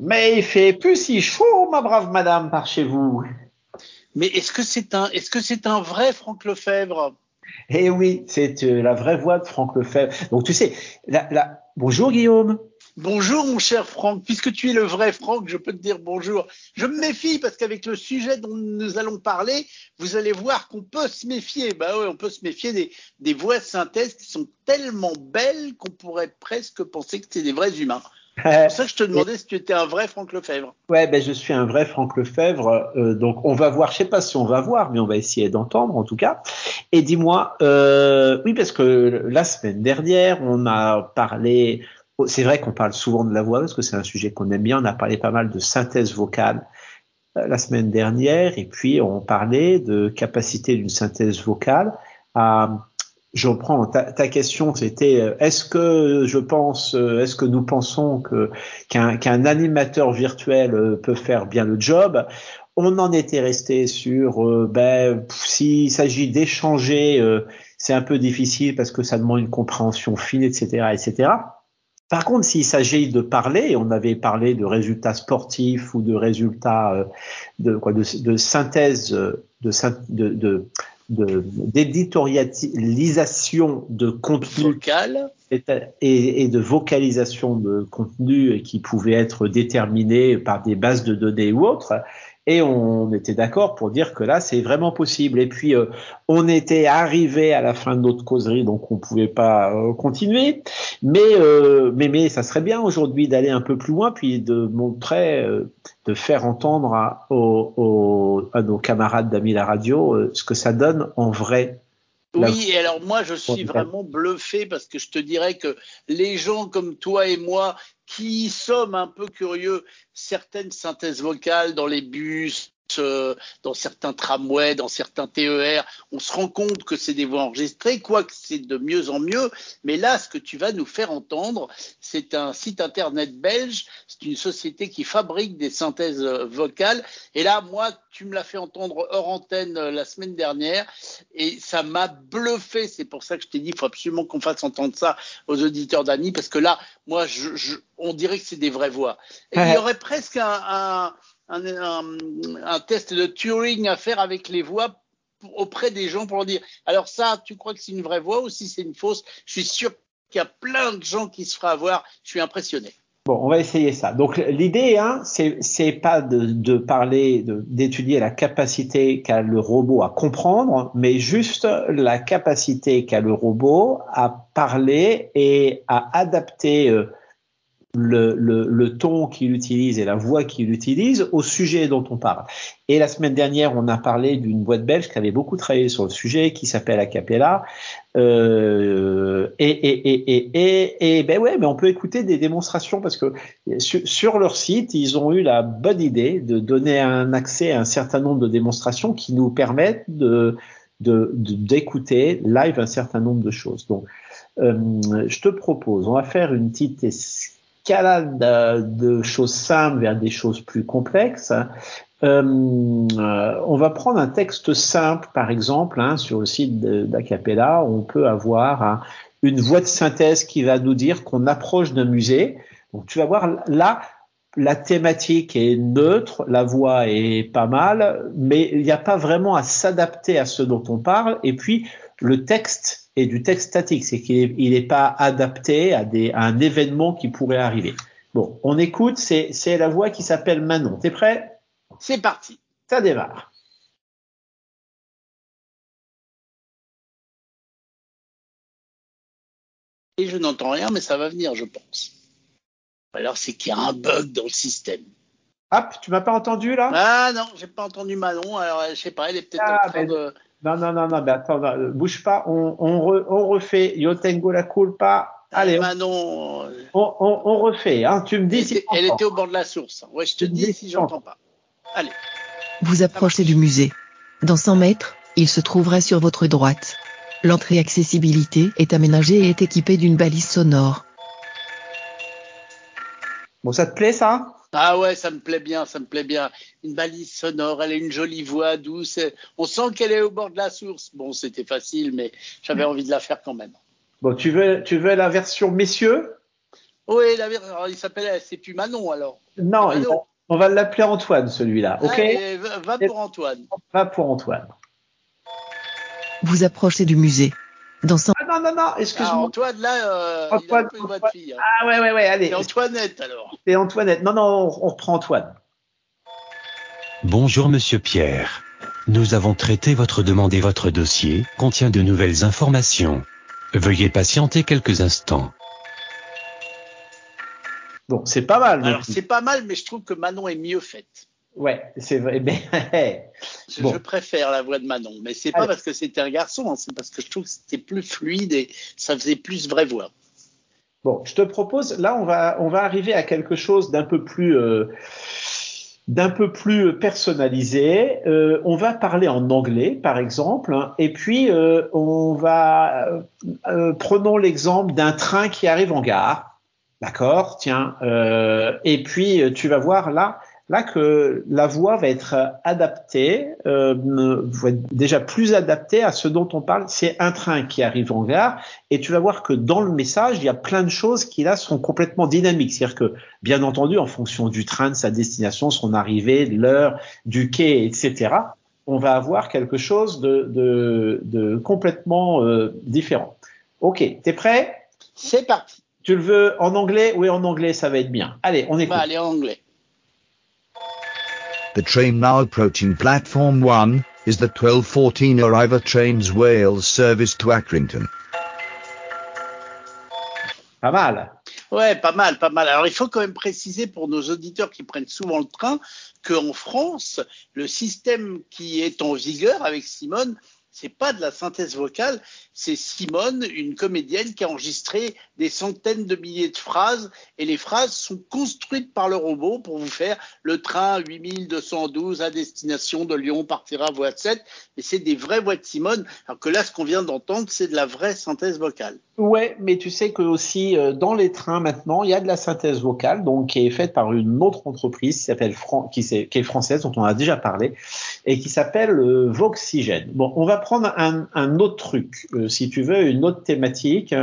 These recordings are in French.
Mais il fait plus si chaud, ma brave madame, par chez vous. Mais est-ce que c'est un, est-ce que c'est un vrai Franck Lefebvre? Eh oui, c'est euh, la vraie voix de Franck Lefebvre. Donc tu sais, la, la... bonjour Guillaume. Bonjour mon cher Franck, puisque tu es le vrai Franck, je peux te dire bonjour. Je me méfie parce qu'avec le sujet dont nous allons parler, vous allez voir qu'on peut se méfier. Bah ouais, on peut se méfier des, des voix de synthèse qui sont tellement belles qu'on pourrait presque penser que c'est des vrais humains. C'est pour ça que je te demandais si tu étais un vrai Franck Lefebvre. Ouais, ben je suis un vrai Franck Lefebvre. Euh, donc on va voir, je sais pas si on va voir, mais on va essayer d'entendre en tout cas. Et dis-moi, euh, oui, parce que la semaine dernière, on a parlé c'est vrai qu'on parle souvent de la voix parce que c'est un sujet qu'on aime bien. On a parlé pas mal de synthèse vocale euh, la semaine dernière et puis on parlait de capacité d'une synthèse vocale à je reprends ta, ta question, c'était euh, est-ce que je pense, euh, est-ce que nous pensons que qu'un animateur virtuel peut faire bien le job? On en était resté sur ben s'il s'agit d'échanger, c'est un peu difficile parce que ça demande une compréhension fine, etc., etc. Par contre, s'il s'agit de parler, on avait parlé de résultats sportifs ou de résultats euh, de quoi, de, de synthèse, de, de, de d'éditorialisation de, contenu vocal et, et, de vocalisation de contenu qui pouvait être déterminé par des bases de données ou autres, et on était d'accord pour dire que là, c'est vraiment possible. Et puis, euh, on était arrivé à la fin de notre causerie, donc on pouvait pas euh, continuer. Mais, euh, mais, mais ça serait bien aujourd'hui d'aller un peu plus loin, puis de montrer, de faire entendre à, à nos camarades d'amis la radio ce que ça donne en vrai. Oui, et alors moi je suis vraiment bluffé parce que je te dirais que les gens comme toi et moi qui sommes un peu curieux, certaines synthèses vocales dans les bus, euh, dans certains tramways, dans certains TER, on se rend compte que c'est des voix enregistrées, quoique c'est de mieux en mieux. Mais là, ce que tu vas nous faire entendre, c'est un site internet belge, c'est une société qui fabrique des synthèses euh, vocales. Et là, moi, tu me l'as fait entendre hors antenne euh, la semaine dernière et ça m'a bluffé. C'est pour ça que je t'ai dit, il faut absolument qu'on fasse entendre ça aux auditeurs d'Annie parce que là, moi, je, on dirait que c'est des vraies voix. Et il y aurait presque un un, test de Turing à faire avec les voix auprès des gens pour leur dire alors ça, tu crois que c'est une vraie voix ou si c'est une fausse? Je suis sûr qu'il y a plein de gens qui se fera avoir. Je suis impressionné. Bon, on va essayer ça. Donc l'idée, hein, c'est pas de, de parler, d'étudier la capacité qu'a le robot à comprendre, mais juste la capacité qu'a le robot à parler et à adapter euh, le, le, le ton qu'il utilise et la voix qu'il utilise au sujet dont on parle. Et la semaine dernière, on a parlé d'une boîte belge qui avait beaucoup travaillé sur le sujet, qui s'appelle Acapella. Euh, et, et, et, et, et, ben ouais, mais on peut écouter des démonstrations parce que sur, leur site, ils ont eu la bonne idée de donner un accès à un certain nombre de démonstrations qui nous permettent de d'écouter live un certain nombre de choses. Donc, euh, je te propose, on va faire une petite escalade de choses simples vers des choses plus complexes. Euh, on va prendre un texte simple, par exemple, hein, sur le site d'Acapella, on peut avoir hein, une voix de synthèse qui va nous dire qu'on approche d'un musée. Donc tu vas voir là, la thématique est neutre, la voix est pas mal, mais il n'y a pas vraiment à s'adapter à ce dont on parle. Et puis le texte et du texte statique, c'est qu'il n'est pas adapté à, des, à un événement qui pourrait arriver. Bon, on écoute, c'est la voix qui s'appelle Manon. T'es prêt? C'est parti. Ça démarre. Et je n'entends rien, mais ça va venir, je pense. Alors c'est qu'il y a un bug dans le système. Hop, tu m'as pas entendu là? Ah non, j'ai pas entendu Manon. Alors je sais pas, elle est peut-être en ah, train de non, non, non, non, mais attends, bouge pas, on, on, on refait. Yo tengo la culpa. Allez, Manon. On, on, on, refait. Hein. Tu me dis elle si. Était, elle était au bord de la source. Ouais, je te dis, si j'entends pas. Allez. Vous approchez du musée. Dans 100 mètres, il se trouvera sur votre droite. L'entrée accessibilité est aménagée et est équipée d'une balise sonore. Bon, ça te plaît ça? Ah ouais, ça me plaît bien, ça me plaît bien. Une balise sonore, elle a une jolie voix douce. On sent qu'elle est au bord de la source. Bon, c'était facile, mais j'avais envie de la faire quand même. Bon, tu veux, tu veux la version messieurs? Oui, la version. Il s'appelle, c'est plus Manon alors. Non, on va l'appeler Antoine, celui-là. Ok? va pour Antoine. Va pour Antoine. Vous approchez du musée. Dans Ah non, non, non, excuse-moi. Ah, Antoine, là, euh, Antoine, il a un peu de fille. Hein. Ah ouais, ouais, ouais, allez. C'est Antoinette, alors. C'est Antoinette. Non, non, on, reprend Antoine. Bonjour, monsieur Pierre. Nous avons traité votre demande et votre dossier contient de nouvelles informations. Veuillez patienter quelques instants. Bon, c'est pas mal. Alors, c'est pas mal, mais je trouve que Manon est mieux faite. Ouais, c'est vrai. Mais je, préfère la voix de Manon, mais c'est pas parce que c'était un garçon, hein, c'est parce que je trouve que c'était plus fluide et ça faisait plus vraie voix. Bon, je te propose, là, on va, on va arriver à quelque chose d'un peu plus, euh, d'un peu plus personnalisé. Euh, on va parler en anglais, par exemple, hein, et puis euh, on va, prenons l'exemple d'un train qui arrive en gare, d'accord, tiens, et puis tu vas voir là là que la voix va être adaptée, euh, va être déjà plus adaptée à ce dont on parle. C'est un train qui arrive en gare et tu vas voir que dans le message, il y a plein de choses qui là sont complètement dynamiques. C'est-à-dire que, bien entendu, en fonction du train, de sa destination, son arrivée, l'heure, du quai, etc., on va avoir quelque chose de, de, de complètement euh, différent. Ok, t'es prêt? C'est parti. Tu le veux en anglais? Oui, en anglais, ça va être bien. Allez, on écoute. On va aller en anglais. The train now approaching platform 1 is the 1214 Arriva Trains Wales service to Accrington. Pas mal. Ouais, pas mal, pas mal. Alors il faut quand même préciser pour nos auditeurs qui prennent souvent le train qu'en France, le système qui est en vigueur avec Simone, c'est pas de la synthèse vocale, c'est Simone, une comédienne qui a enregistré des centaines de milliers de phrases et les phrases sont construites par le robot pour vous faire le train 8212 à destination de Lyon partira voie 7 et c'est des vraies voix de Simone alors que là ce qu'on vient d'entendre c'est de la vraie synthèse vocale. Ouais, mais tu sais que aussi euh, dans les trains maintenant, il y a de la synthèse vocale donc qui est faite par une autre entreprise qui est française dont on a déjà parlé et qui s'appelle euh, Voxygène. Bon, on va prendre un, un autre truc, euh, si tu veux, une autre thématique.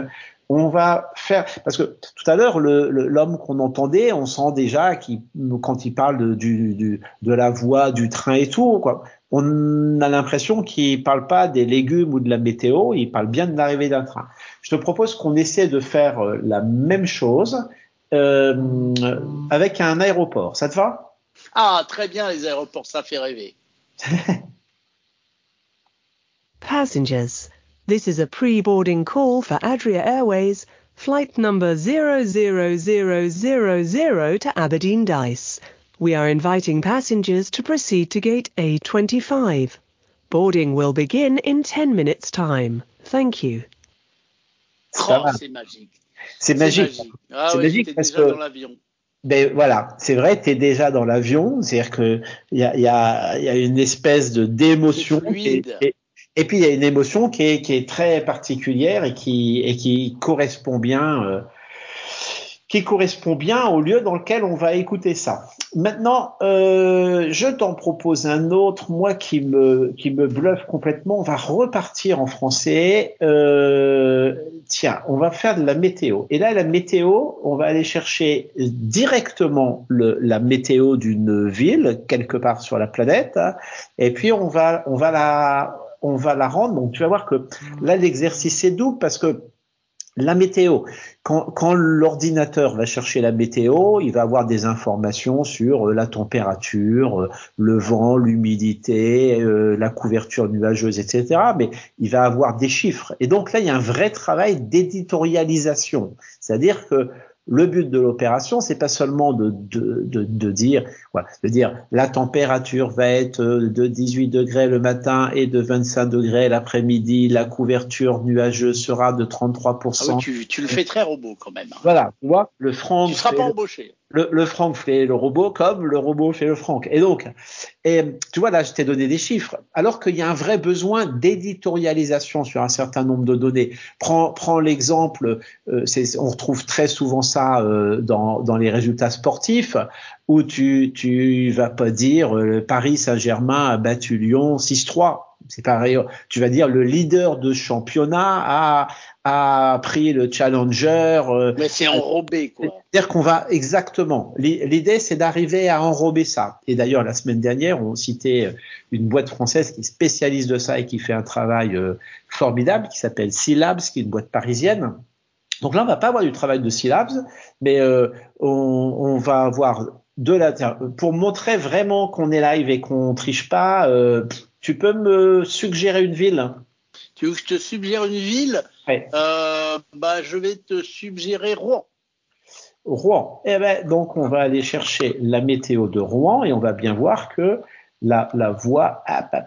On va faire parce que tout à l'heure l'homme qu'on entendait, on sent déjà qu'il quand il parle de, du, de la voix du train et tout, quoi, on a l'impression qu'il parle pas des légumes ou de la météo, il parle bien de l'arrivée d'un train. Je te propose qu'on essaie de faire euh, la même chose euh, avec un aéroport. Ça te va? Ah, très bien, les aéroports, ça fait rêver. Passengers, this is a pre-boarding call for Adria Airways, flight number 00000 to Aberdeen Dice. We are inviting passengers to proceed to gate A25. Boarding will begin in 10 minutes time. Thank you. Oh, c'est magique. C'est magique. Ah c'est magique parce que dans l'avion. Ben voilà, c'est vrai, tu es déjà dans l'avion, c'est-à-dire que il y a, y, a, y a, une espèce de d'émotion et, et, puis il y a une émotion qui est, qui est très particulière et qui et qui correspond bien euh, qui correspond bien au lieu dans lequel on va écouter ça. Maintenant, euh, je t'en propose un autre, moi qui me qui me bluffe complètement. On va repartir en français. Euh, tiens, on va faire de la météo. Et là, la météo, on va aller chercher directement le, la météo d'une ville quelque part sur la planète, et puis on va on va la on va la rendre. Donc tu vas voir que là l'exercice est double parce que la météo, quand, quand l'ordinateur va chercher la météo, il va avoir des informations sur euh, la température, euh, le vent, l'humidité, euh, la couverture nuageuse, etc. Mais il va avoir des chiffres. Et donc là, il y a un vrai travail d'éditorialisation. C'est-à-dire que le but de l'opération, c'est pas seulement de, de, de, de dire, voilà, de dire la température va être de 18 degrés le matin et de 25 degrés l'après-midi, la couverture nuageuse sera de 33%. Ah oui, tu, tu, le fais très robot quand même. Hein. Voilà, tu vois, le franc. Tu seras pas embauché le, le Franck fait le robot comme le robot fait le Franck. Et donc, et, tu vois, là, je t'ai donné des chiffres, alors qu'il y a un vrai besoin d'éditorialisation sur un certain nombre de données. Prends, prends l'exemple, euh, on retrouve très souvent ça euh, dans, dans les résultats sportifs, où tu, tu vas pas dire euh, Paris Saint-Germain a battu Lyon 6-3 c'est pareil. Tu vas dire le leader de championnat a, a pris le Challenger. euh, Mais c'est enrobé, quoi. C'est-à-dire qu'on va exactement. L'i- L'idée, c'est d'arriver à enrober ça. Et d'ailleurs, la semaine dernière, on citait une boîte française qui spécialise de ça et qui fait un travail euh, formidable, qui s'appelle Syllabs, qui est une boîte parisienne. Donc là, on va pas avoir du travail de Syllabs, mais euh, on, on va avoir de la pour montrer vraiment qu'on est live et qu'on triche pas. euh, tu peux me suggérer une ville? Tu veux que je te suggère une ville Ouais. euh, Bah, je vais te suggérer Rouen. Rouen. Eh ben, donc on va aller chercher la météo de Rouen et on va bien voir que la, la voix, hop,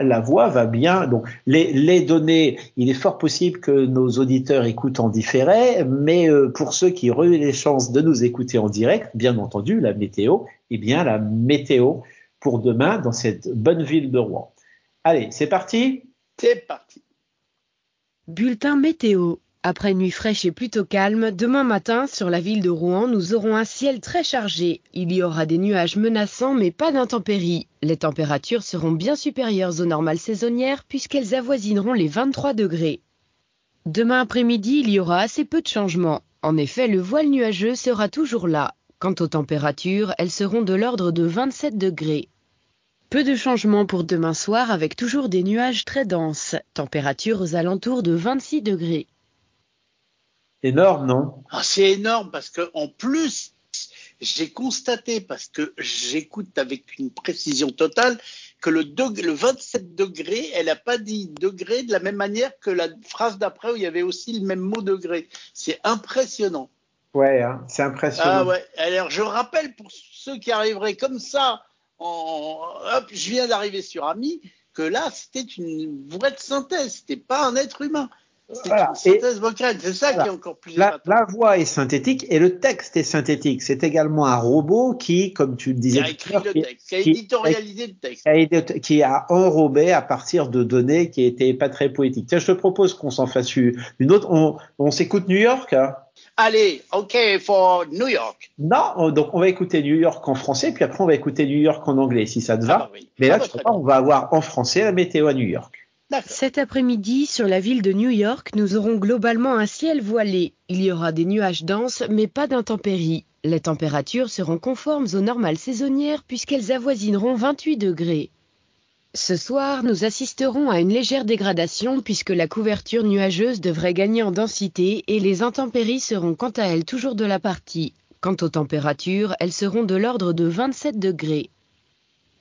la voix va bien. Donc les, les données, il est fort possible que nos auditeurs écoutent en différé, mais euh, pour ceux qui auraient eu les chances de nous écouter en direct, bien entendu, la météo, eh bien la météo pour demain dans cette bonne ville de Rouen. Allez, c'est parti. C'est parti. Bulletin météo. Après nuit fraîche et plutôt calme, demain matin, sur la ville de Rouen, nous aurons un ciel très chargé. Il y aura des nuages menaçants mais pas d'intempéries. Les températures seront bien supérieures aux normales saisonnières puisqu'elles avoisineront les 23 degrés. Demain après-midi, il y aura assez peu de changements. En effet, le voile nuageux sera toujours là. Quant aux températures, elles seront de l'ordre de 27 degrés. Peu de changements pour demain soir avec toujours des nuages très denses. Température aux alentours de 26 degrés. Énorme, non? Ah, c'est énorme parce que en plus, j'ai constaté parce que j'écoute avec une précision totale que le, deg- le 27 degrés, elle n'a pas dit degré de la même manière que la phrase d'après où il y avait aussi le même mot degré. C'est impressionnant. Ouais, hein, c'est impressionnant. Ah ouais. Alors je rappelle pour ceux qui arriveraient comme ça, en, hop, je viens d'arriver sur Ami, que là c'était une vraie synthèse, c'était pas un être humain. C'était Voilà. une synthèse vocale. C'est ça Voilà. qui est encore plus La, la voix est synthétique et le texte est synthétique. C'est également un robot qui, comme tu le qui disais, a tout à écrit le qui- texte, qui a qui- éditorialisé le texte. qui a, qui a enrobé à partir de données qui étaient pas très poétiques. Tiens, je te propose qu'on s'en fasse une une autre. On, on s'écoute New York. hein Allez, OK for New York. non, on- donc on va écouter New York en français, puis après on va écouter New York en anglais, si ça te va. Ah bah oui. Mais là, Ah bah tu vois, on va avoir en français la météo à New York. Cet après-midi, sur la ville de New York, nous aurons globalement un ciel voilé. Il y aura des nuages denses, mais pas d'intempéries. Les températures seront conformes aux normales saisonnières puisqu'elles avoisineront 28 degrés. Ce soir, nous assisterons à une légère dégradation puisque la couverture nuageuse devrait gagner en densité et les intempéries seront quant à elles toujours de la partie. Quant aux températures, elles seront de l'ordre de 27 degrés.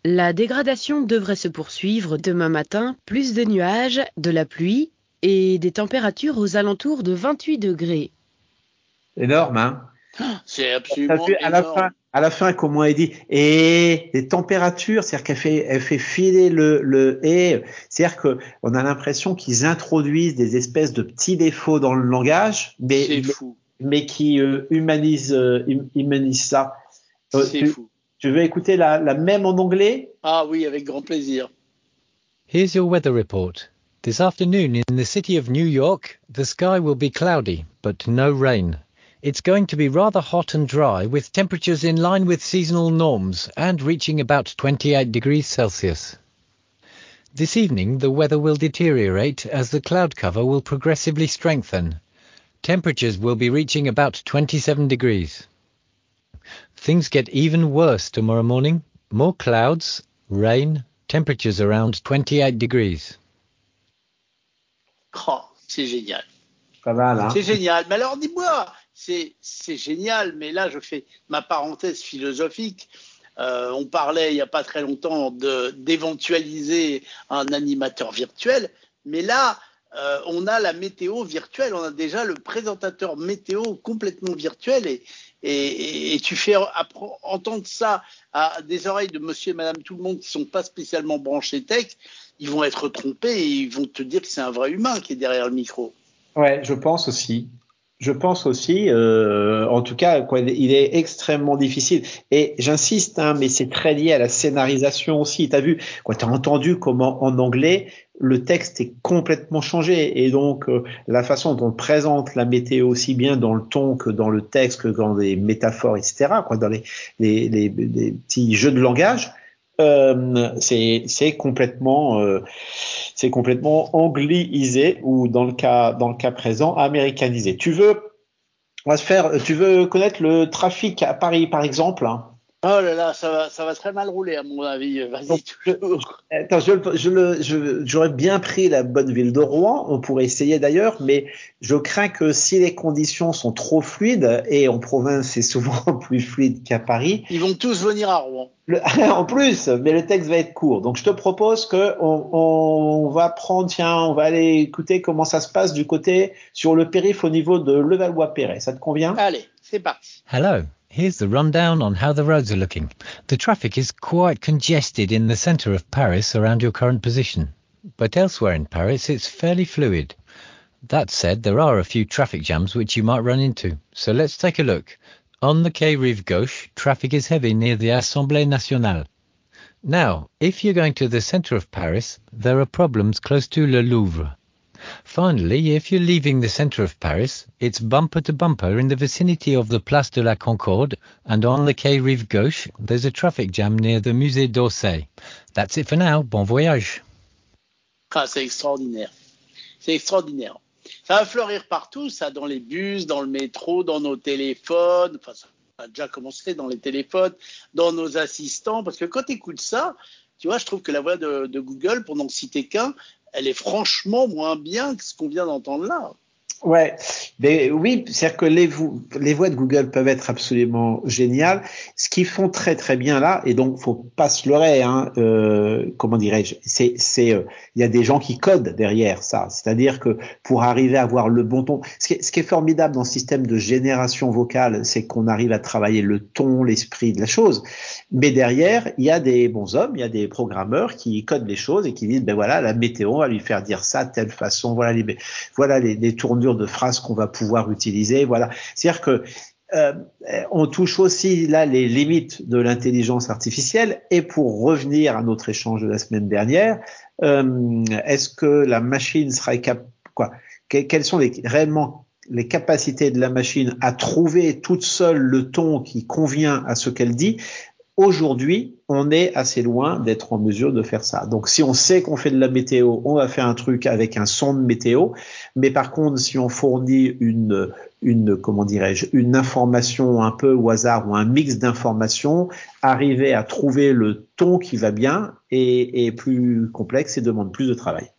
La dégradation devrait se poursuivre demain matin, plus de nuages, de la pluie et des températures aux alentours de 28 degrés. Énorme, hein? C'est absolument vu, à la fin, à la fin, comment elle dit et les températures, c'est-à-dire qu'elle fait, elle fait filer le, le et, c'est-à-dire que on a l'impression qu'ils introduisent des espèces de petits défauts dans le langage, mais mais, fou. mais qui euh, humanisent, euh, hum- humanisent ça. Euh, C'est tu, fou. tu veux écouter la, la même en anglais? Ah oui, avec grand plaisir. Here's your weather report. This afternoon in the city of New York, the sky will be cloudy, but no rain. It's going to be rather hot and dry, with temperatures in line with seasonal norms and reaching about 28 degrees Celsius. This evening, the weather will deteriorate as the cloud cover will progressively strengthen. Temperatures will be reaching about 27 degrees. Things get even worse tomorrow morning. More clouds, rain, temperatures around 28 degrees. Oh, c'est génial. Pas mal, hein C'est génial. Mais alors, dis-moi, c'est génial, mais là, je fais ma parenthèse philosophique. Euh, on parlait il n'y a pas très longtemps d'éventualiser un animateur virtuel, mais là, euh, on a la météo virtuelle, on a déjà le présentateur météo complètement virtuel et, tu fais entendre ça à des oreilles de monsieur et madame tout le monde qui sont pas spécialement branchés tech, ils vont être trompés et ils vont te dire que c'est un vrai humain qui est derrière le micro. Ouais, je pense aussi. Je pense aussi, euh, en tout cas, quoi, il est extrêmement difficile. Et j'insiste, hein, mais c'est très lié à la scénarisation aussi. T'as vu, quoi, t'as entendu comment en anglais le texte est complètement changé et donc euh, la façon dont on présente la météo aussi bien dans le ton que dans le texte que dans les métaphores, etc. Quoi, dans les les, les, les petits jeux de langage. Euh, c'est complètement euh, c'est complètement anglisé ou dans le cas dans le cas présent américanisé. Tu veux on va se faire tu veux connaître le trafic à Paris par exemple? Oh là là, ça va, ça va très mal rouler à mon avis. Vas-y toujours. Attends, je, je le, je, j'aurais bien pris la bonne ville de Rouen. On pourrait essayer d'ailleurs, mais je crains que si les conditions sont trop fluides et en province c'est souvent plus fluide qu'à Paris. Ils vont tous venir à Rouen. Le, en plus, mais le texte va être court. Donc je te propose que on, on, va prendre, tiens, on va aller écouter comment ça se passe du côté sur le périph au niveau de Levallois-Perret. Ça te convient? Allez, c'est parti. Hello. Here's the rundown on how the roads are looking. The traffic is quite congested in the centre of Paris around your current position, but elsewhere in Paris it's fairly fluid. That said, there are a few traffic jams which you might run into, so let's take a look. On the Quai Rive Gauche, traffic is heavy near the Assemblée Nationale. Now, if you're going to the centre of Paris, there are problems close to Le Louvre. Finally, if you're leaving the centre of Paris, it's bumper to bumper in the vicinity of the Place de la Concorde, and on the Quai Rive Gauche, there's a traffic jam near the Musée d'Orsay. That's it for now. Bon voyage. Ah, c'est extraordinaire. C'est extraordinaire. Ça va fleurir partout, ça, dans les bus, dans le métro, dans nos téléphones. Enfin, ça a déjà commencé dans les téléphones, dans nos assistants. Parce que quand tu écoutes ça, tu vois, je trouve que la voix de, de Google, pour n'en citer qu'un, elle est franchement moins bien que ce qu'on vient d'entendre là. Ouais, mais oui, c'est-à-dire que les, les voix de Google peuvent être absolument géniales. Ce qu'ils font très très bien là, et donc faut pas se leurrer, hein, euh, comment dirais-je, c'est c'est euh, il y a des gens qui codent derrière ça. C'est-à-dire que pour arriver à avoir le bon ton, ce qui est, ce formidable dans le système de génération vocale, c'est qu'on arrive à travailler le ton, l'esprit de la chose. Mais derrière, il y a des bons hommes, il y a des programmeurs qui codent les choses et qui disent ben voilà la météo, va lui faire dire ça de telle façon, voilà les voilà les, les tournures de phrases qu'on va pouvoir utiliser. Voilà, c'est-à-dire que euh, on touche aussi là les limites de l'intelligence artificielle. Et pour revenir à notre échange de la semaine dernière, euh, est-ce que la machine sera capable quoi Quelles sont les, réellement les capacités de la machine à trouver toute seule le ton qui convient à ce qu'elle dit Aujourd'hui, on est assez loin d'être en mesure de faire ça. Donc, si on sait qu'on fait de la météo, on va faire un truc avec un son de météo. Mais par contre, si on fournit une, une comment dirais-je, une information un peu au hasard ou un mix d'informations, arriver à trouver le ton qui va bien est, est plus complexe et demande plus de travail.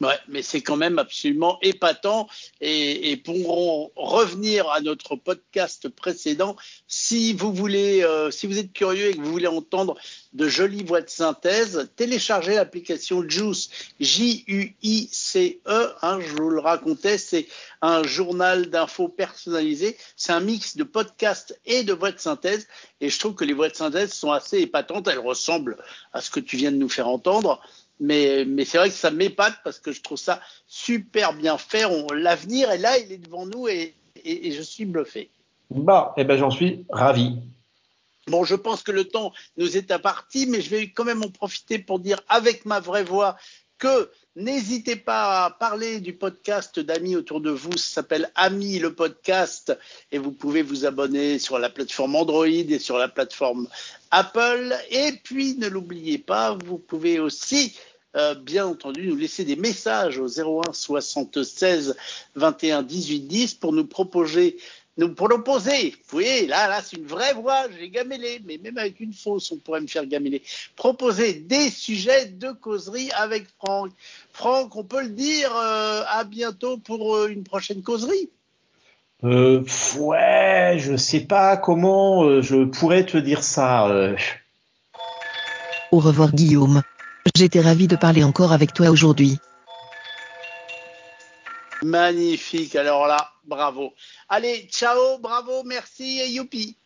Ouais, mais c'est quand même absolument épatant. Et, et, pour revenir à notre podcast précédent, si vous voulez, euh, si vous êtes curieux et que vous voulez entendre de jolies voix de synthèse, téléchargez l'application Juice, J-U-I-C-E. Hein, je vous le racontais, c'est un journal d'infos personnalisé. C'est un mix de podcast et de voix de synthèse. Et je trouve que les voix de synthèse sont assez épatantes. Elles ressemblent à ce que tu viens de nous faire entendre mais, mais c'est vrai que ça m'épate parce que je trouve ça super bien fait. L'avenir est là, il est devant nous et, et, et je suis bluffé. Bah, eh ben j'en suis ravi. Bon, je pense que le temps nous est imparti, mais je vais quand même en profiter pour dire avec ma vraie voix que n'hésitez pas à parler du podcast d'amis autour de vous. Ça s'appelle Ami le podcast et vous pouvez vous abonner sur la plateforme Android et sur la plateforme Apple. Et puis, ne l'oubliez pas, vous pouvez aussi euh, bien entendu, nous laisser des messages au 01 76 21 18 10 pour nous proposer, nous proposer. Vous voyez, là, là, c'est une vraie voix. J'ai gamélé, mais même avec une fausse, on pourrait me faire gameler. Proposer des sujets de causerie avec Franck. Franck, on peut le dire. Euh, à bientôt pour euh, une prochaine causerie. Euh, ouais, je sais pas comment euh, je pourrais te dire ça. Euh. Au revoir Guillaume. J'étais ravi de parler encore avec toi aujourd'hui. Magnifique, alors là, bravo. Allez, ciao, bravo, merci et youpi.